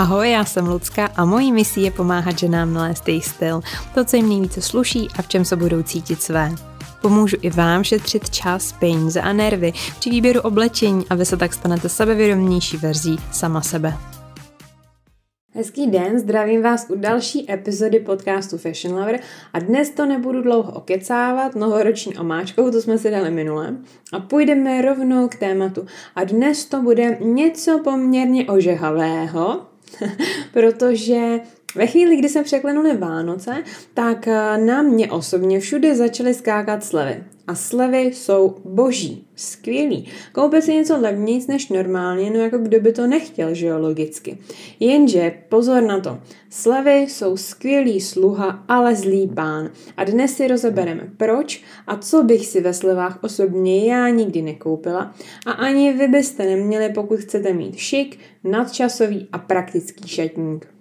Ahoj, já jsem Lucka a mojí misí je pomáhat ženám nalézt jejich styl, to, co jim nejvíce sluší a v čem se budou cítit své. Pomůžu i vám šetřit čas, peníze a nervy při výběru oblečení a vy se tak stanete sebevědomější verzí sama sebe. Hezký den, zdravím vás u další epizody podcastu Fashion Lover a dnes to nebudu dlouho okecávat, novoroční omáčkou, to jsme si dali minule a půjdeme rovnou k tématu. A dnes to bude něco poměrně ožehavého, protože ve chvíli, kdy se překlenuly Vánoce, tak eh, na mě osobně všude začaly skákat slevy. A slevy jsou boží, skvělý. Koupit si něco levnějc než normálně, no jako kdo by to nechtěl, že jo, logicky. Jenže, pozor na to, slevy jsou skvělý sluha, ale zlý pán. A dnes si rozebereme proč a co bych si ve slevách osobně já nikdy nekoupila a ani vy byste neměli, pokud chcete mít šik, nadčasový a praktický šatník.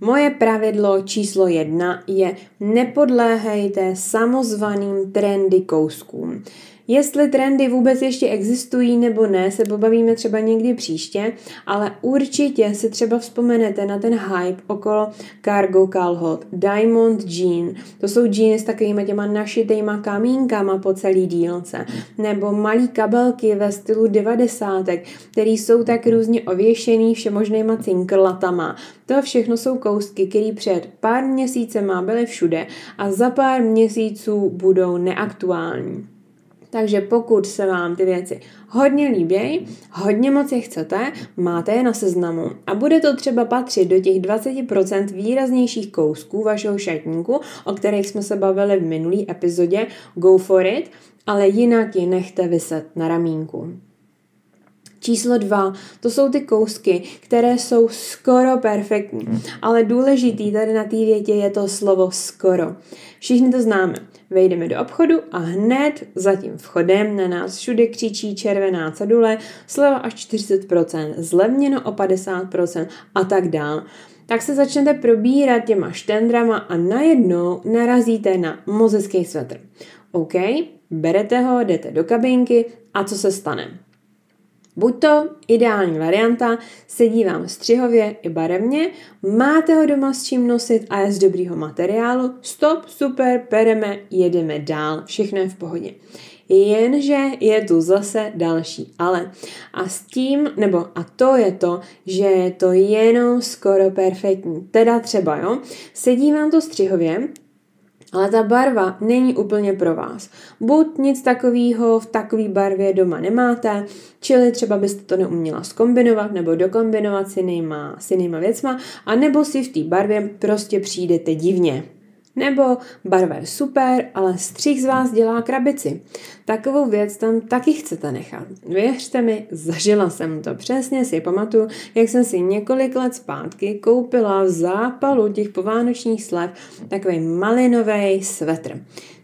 Moje pravidlo číslo jedna je nepodléhejte samozvaným trendy kouskům. Jestli trendy vůbec ještě existují nebo ne, se pobavíme třeba někdy příště, ale určitě si třeba vzpomenete na ten hype okolo cargo kalhot, diamond jean, to jsou jeans s takovými těma našitejma kamínkama po celý dílce, nebo malý kabelky ve stylu 90. který jsou tak různě ověšený všemožnýma cinkrlatama. To všechno jsou kousky, které před pár měsícema byly všude a za pár měsíců budou neaktuální. Takže pokud se vám ty věci hodně líbí, hodně moc je chcete, máte je na seznamu a bude to třeba patřit do těch 20% výraznějších kousků vašeho šatníku, o kterých jsme se bavili v minulé epizodě, go for it, ale jinak ji nechte vyset na ramínku. Číslo dva, to jsou ty kousky, které jsou skoro perfektní, ale důležitý tady na té větě je to slovo skoro. Všichni to známe. Vejdeme do obchodu a hned za tím vchodem na nás všude křičí červená cedule, sleva až 40%, zlevněno o 50% a tak dál. Tak se začnete probírat těma štendrama a najednou narazíte na mozecký svetr. OK, berete ho, jdete do kabinky a co se stane? Buď to ideální varianta, sedí vám střihově i barevně, máte ho doma s čím nosit a je z dobrýho materiálu, stop, super, pereme, jedeme dál, všechno je v pohodě. Jenže je tu zase další ale. A s tím, nebo a to je to, že je to jenom skoro perfektní. Teda třeba, jo, sedí vám to střihově, ale ta barva není úplně pro vás. Buď nic takového v takové barvě doma nemáte, čili třeba byste to neuměla skombinovat nebo dokombinovat s jinýma, s jinýma věcma, a nebo si v té barvě prostě přijdete divně. Nebo barva je super, ale střih z vás dělá krabici. Takovou věc tam taky chcete nechat. Věřte mi, zažila jsem to. Přesně si pamatuju, jak jsem si několik let zpátky koupila v zápalu těch povánočních slev takový malinový svetr.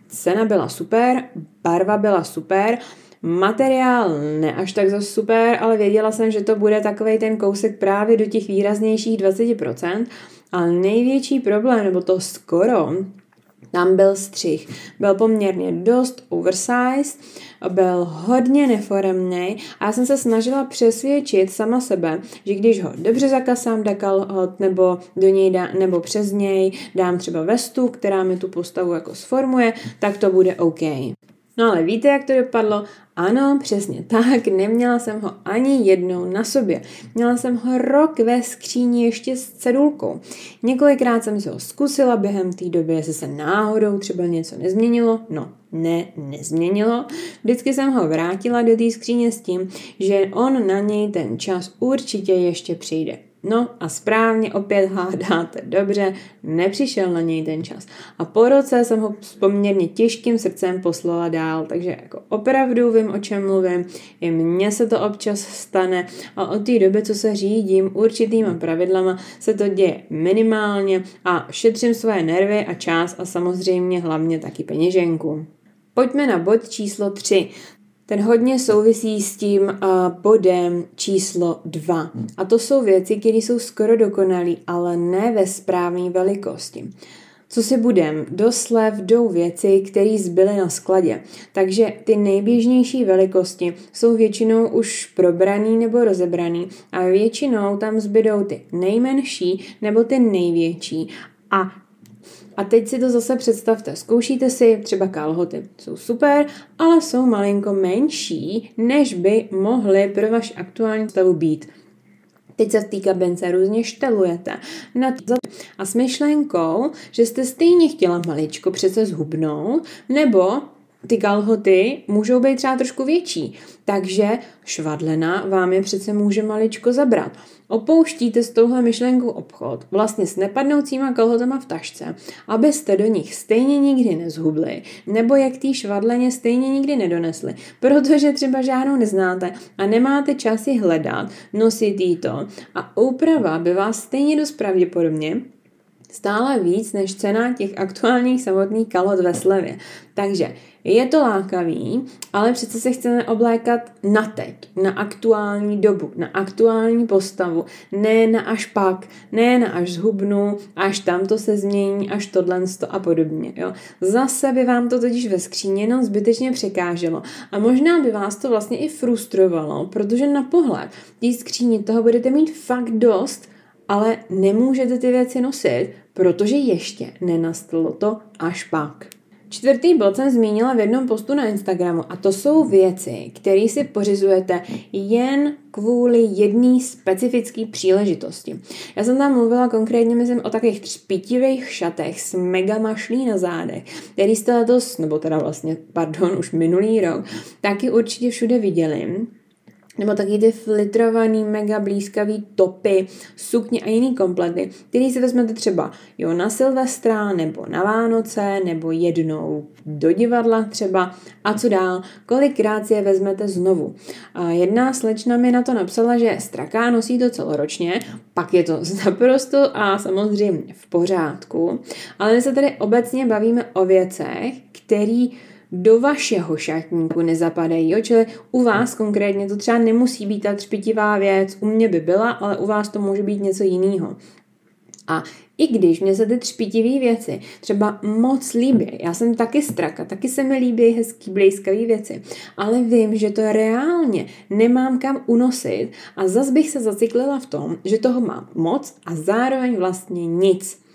Cena byla super, barva byla super, Materiál ne až tak za super, ale věděla jsem, že to bude takový ten kousek právě do těch výraznějších 20%, ale největší problém, nebo to skoro, tam byl střih. Byl poměrně dost oversized, byl hodně neforemný a já jsem se snažila přesvědčit sama sebe, že když ho dobře zakasám do kalhot nebo do něj dá, nebo přes něj dám třeba vestu, která mi tu postavu jako sformuje, tak to bude OK. No ale víte, jak to dopadlo? Ano, přesně tak, neměla jsem ho ani jednou na sobě. Měla jsem ho rok ve skříni ještě s cedulkou. Několikrát jsem si ho zkusila během té doby, jestli se náhodou třeba něco nezměnilo. No, ne, nezměnilo. Vždycky jsem ho vrátila do té skříně s tím, že on na něj ten čas určitě ještě přijde. No a správně opět hádáte dobře, nepřišel na něj ten čas. A po roce jsem ho s poměrně těžkým srdcem poslala dál, takže jako opravdu vím, o čem mluvím, i mně se to občas stane a od té doby, co se řídím určitýma pravidlama, se to děje minimálně a šetřím svoje nervy a čas a samozřejmě hlavně taky peněženku. Pojďme na bod číslo 3. Ten hodně souvisí s tím uh, bodem číslo dva. A to jsou věci, které jsou skoro dokonalé, ale ne ve správné velikosti. Co si budem, do slev jdou věci, které zbyly na skladě. Takže ty nejběžnější velikosti jsou většinou už probraný nebo rozebraný a většinou tam zbydou ty nejmenší nebo ty největší. A a teď si to zase představte. Zkoušíte si třeba kalhoty. Jsou super, ale jsou malinko menší, než by mohly pro vaši aktuální stavu být. Teď se v té kabince různě štelujete. Nad a s myšlenkou, že jste stejně chtěla maličko přece zhubnout, nebo ty kalhoty můžou být třeba trošku větší, takže švadlena vám je přece může maličko zabrat. Opouštíte s touhle myšlenkou obchod, vlastně s nepadnoucíma kalhotama v tašce, abyste do nich stejně nikdy nezhubli, nebo jak tý švadleně stejně nikdy nedonesli, protože třeba žádnou neznáte a nemáte čas ji hledat, nosit jí to. A úprava by vás stejně dost pravděpodobně stále víc než cena těch aktuálních samotných kalot ve slevě. Takže je to lákavý, ale přece se chceme oblékat na teď, na aktuální dobu, na aktuální postavu, ne na až pak, ne na až zhubnu, až tam to se změní, až tohle a podobně. Jo. Zase by vám to totiž ve skříně jenom zbytečně překáželo a možná by vás to vlastně i frustrovalo, protože na pohled té skříně toho budete mít fakt dost, ale nemůžete ty věci nosit, protože ještě nenastalo to až pak. Čtvrtý bod jsem zmínila v jednom postu na Instagramu a to jsou věci, které si pořizujete jen kvůli jedné specifické příležitosti. Já jsem tam mluvila konkrétně, myslím, o takových třpitivých šatech s mega mašlí na zádech, který jste letos, nebo teda vlastně, pardon, už minulý rok, taky určitě všude viděli nebo taky ty flitrovaný, mega blízkavý topy, sukně a jiný komplety, který si vezmete třeba jo, na Silvestra, nebo na Vánoce, nebo jednou do divadla třeba a co dál, kolikrát si je vezmete znovu. A jedna slečna mi na to napsala, že straká nosí to celoročně, pak je to naprosto a samozřejmě v pořádku, ale my se tady obecně bavíme o věcech, který do vašeho šatníku nezapadají. Jo? Čili u vás konkrétně to třeba nemusí být ta třpitivá věc, u mě by byla, ale u vás to může být něco jiného. A i když mě se ty třpitivý věci třeba moc líbí, já jsem taky straka, taky se mi líbí hezký, blízkavý věci, ale vím, že to reálně nemám kam unosit a zas bych se zaciklila v tom, že toho mám moc a zároveň vlastně nic.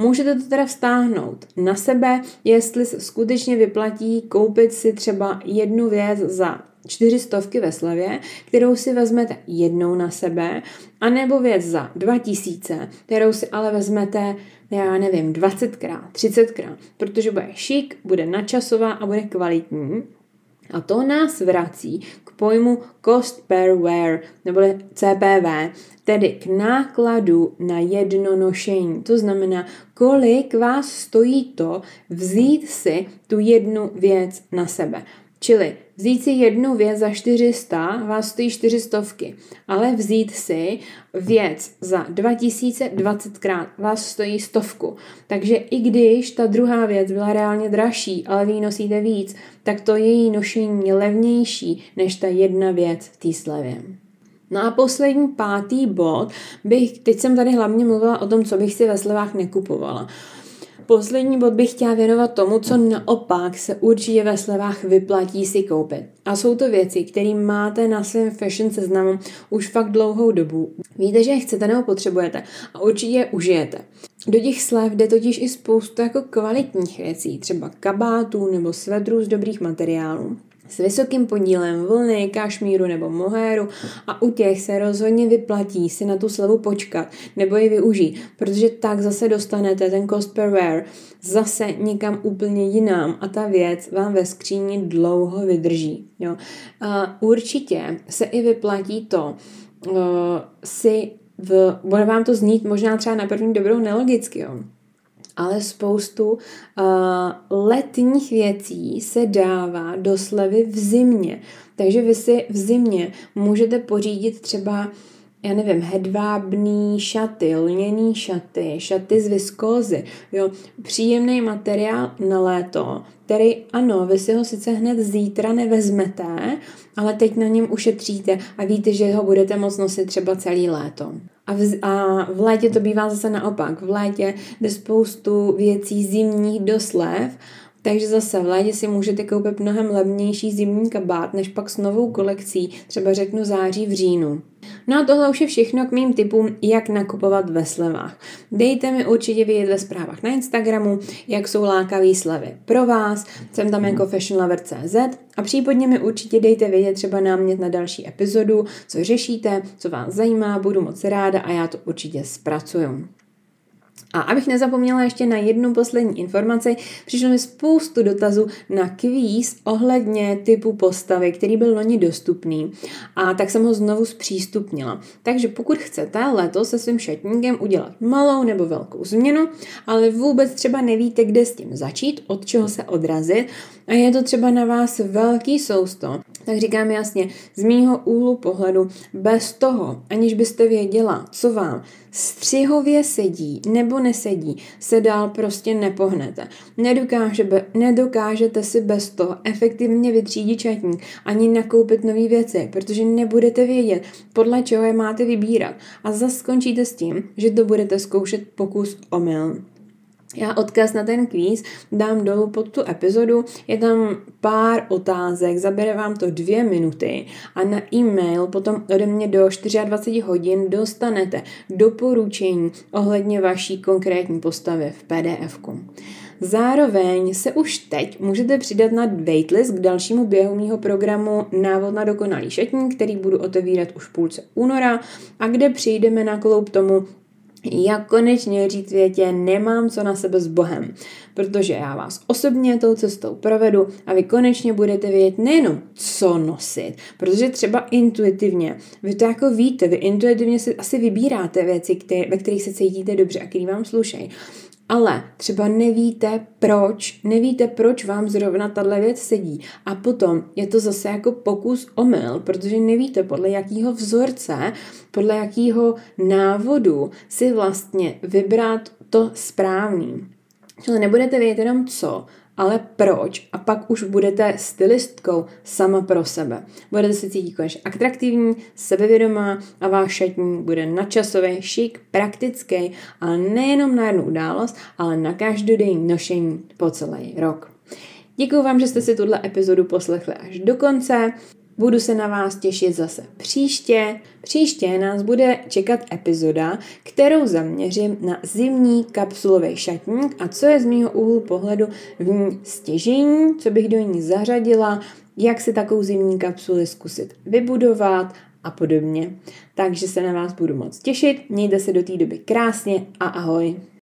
Můžete to teda vztáhnout na sebe, jestli skutečně vyplatí koupit si třeba jednu věc za čtyři stovky ve slevě, kterou si vezmete jednou na sebe, anebo věc za 2000, kterou si ale vezmete, já nevím, 20krát, 30krát, protože bude šik, bude načasová a bude kvalitní. A to nás vrací k pojmu cost per wear, nebo CPV, tedy k nákladu na jedno nošení. To znamená, kolik vás stojí to vzít si tu jednu věc na sebe. Čili vzít si jednu věc za 400 vás stojí 400, ale vzít si věc za 2020 krát vás stojí stovku. Takže i když ta druhá věc byla reálně dražší, ale vy ji nosíte víc, tak to její nošení je levnější než ta jedna věc v té slevě. No a poslední pátý bod bych, teď jsem tady hlavně mluvila o tom, co bych si ve slevách nekupovala. Poslední bod bych chtěla věnovat tomu, co naopak se určitě ve slevách vyplatí si koupit. A jsou to věci, které máte na svém fashion seznamu už fakt dlouhou dobu. Víte, že je chcete nebo potřebujete a určitě je užijete. Do těch slev jde totiž i spoustu jako kvalitních věcí, třeba kabátů nebo svedrů z dobrých materiálů s vysokým podílem vlny, kašmíru nebo mohéru a u těch se rozhodně vyplatí si na tu slevu počkat nebo ji využít, protože tak zase dostanete ten cost per wear zase někam úplně jinam a ta věc vám ve skříni dlouho vydrží. Jo. A určitě se i vyplatí to uh, si v, bude vám to znít možná třeba na první dobrou nelogicky, jo ale spoustu uh, letních věcí se dává do slevy v zimě. Takže vy si v zimě můžete pořídit třeba já nevím, hedvábný šaty, lněný šaty, šaty z viskózy, jo, příjemný materiál na léto, který ano, vy si ho sice hned zítra nevezmete, ale teď na něm ušetříte a víte, že ho budete moc nosit třeba celý léto. A v, a v létě to bývá zase naopak. V létě jde spoustu věcí zimních do slev, takže zase v létě si můžete koupit mnohem levnější zimní kabát, než pak s novou kolekcí, třeba řeknu září v říjnu. No a tohle už je všechno k mým typům, jak nakupovat ve slevách. Dejte mi určitě vědět ve zprávách na Instagramu, jak jsou lákavé slevy pro vás, jsem tam jako fashionlover.cz a případně mi určitě dejte vědět třeba námět na další epizodu, co řešíte, co vás zajímá, budu moc ráda a já to určitě zpracuju. A abych nezapomněla ještě na jednu poslední informaci, přišlo mi spoustu dotazů na kvíz ohledně typu postavy, který byl loni dostupný a tak jsem ho znovu zpřístupnila. Takže pokud chcete letos se svým šatníkem udělat malou nebo velkou změnu, ale vůbec třeba nevíte, kde s tím začít, od čeho se odrazit a je to třeba na vás velký sousto, tak říkám jasně, z mýho úhlu pohledu, bez toho, aniž byste věděla, co vám střihově sedí nebo nesedí, se dál prostě nepohnete. Nedokáže, nedokážete si bez toho efektivně vytřídit čatník ani nakoupit nové věci, protože nebudete vědět, podle čeho je máte vybírat. A zase skončíte s tím, že to budete zkoušet pokus omyl. Já odkaz na ten kvíz dám dolů pod tu epizodu, je tam pár otázek, zabere vám to dvě minuty a na e-mail potom ode mě do 24 hodin dostanete doporučení ohledně vaší konkrétní postavy v PDF-ku. Zároveň se už teď můžete přidat na waitlist k dalšímu běhu mýho programu Návod na dokonalý šatník, který budu otevírat už v půlce února a kde přijdeme na kloup tomu, jak konečně říct větě, nemám co na sebe s Bohem, protože já vás osobně tou cestou provedu a vy konečně budete vědět nejenom, co nosit, protože třeba intuitivně, vy to jako víte, vy intuitivně si asi vybíráte věci, které, ve kterých se cítíte dobře a které vám slušejí, ale třeba nevíte proč, nevíte proč vám zrovna tahle věc sedí a potom je to zase jako pokus omyl, protože nevíte podle jakého vzorce, podle jakého návodu si vlastně vybrat to správný. Čili nebudete vědět jenom co, ale proč a pak už budete stylistkou sama pro sebe. Budete se cítit konečně atraktivní, sebevědomá a váš šatník bude nadčasový, šik, praktický a nejenom na jednu událost, ale na každodenní nošení po celý rok. Děkuji vám, že jste si tuhle epizodu poslechli až do konce. Budu se na vás těšit zase příště. Příště nás bude čekat epizoda, kterou zaměřím na zimní kapsulový šatník a co je z mýho úhlu pohledu v ní stěžení, co bych do ní zařadila, jak si takovou zimní kapsuli zkusit vybudovat a podobně. Takže se na vás budu moc těšit, mějte se do té doby krásně a ahoj.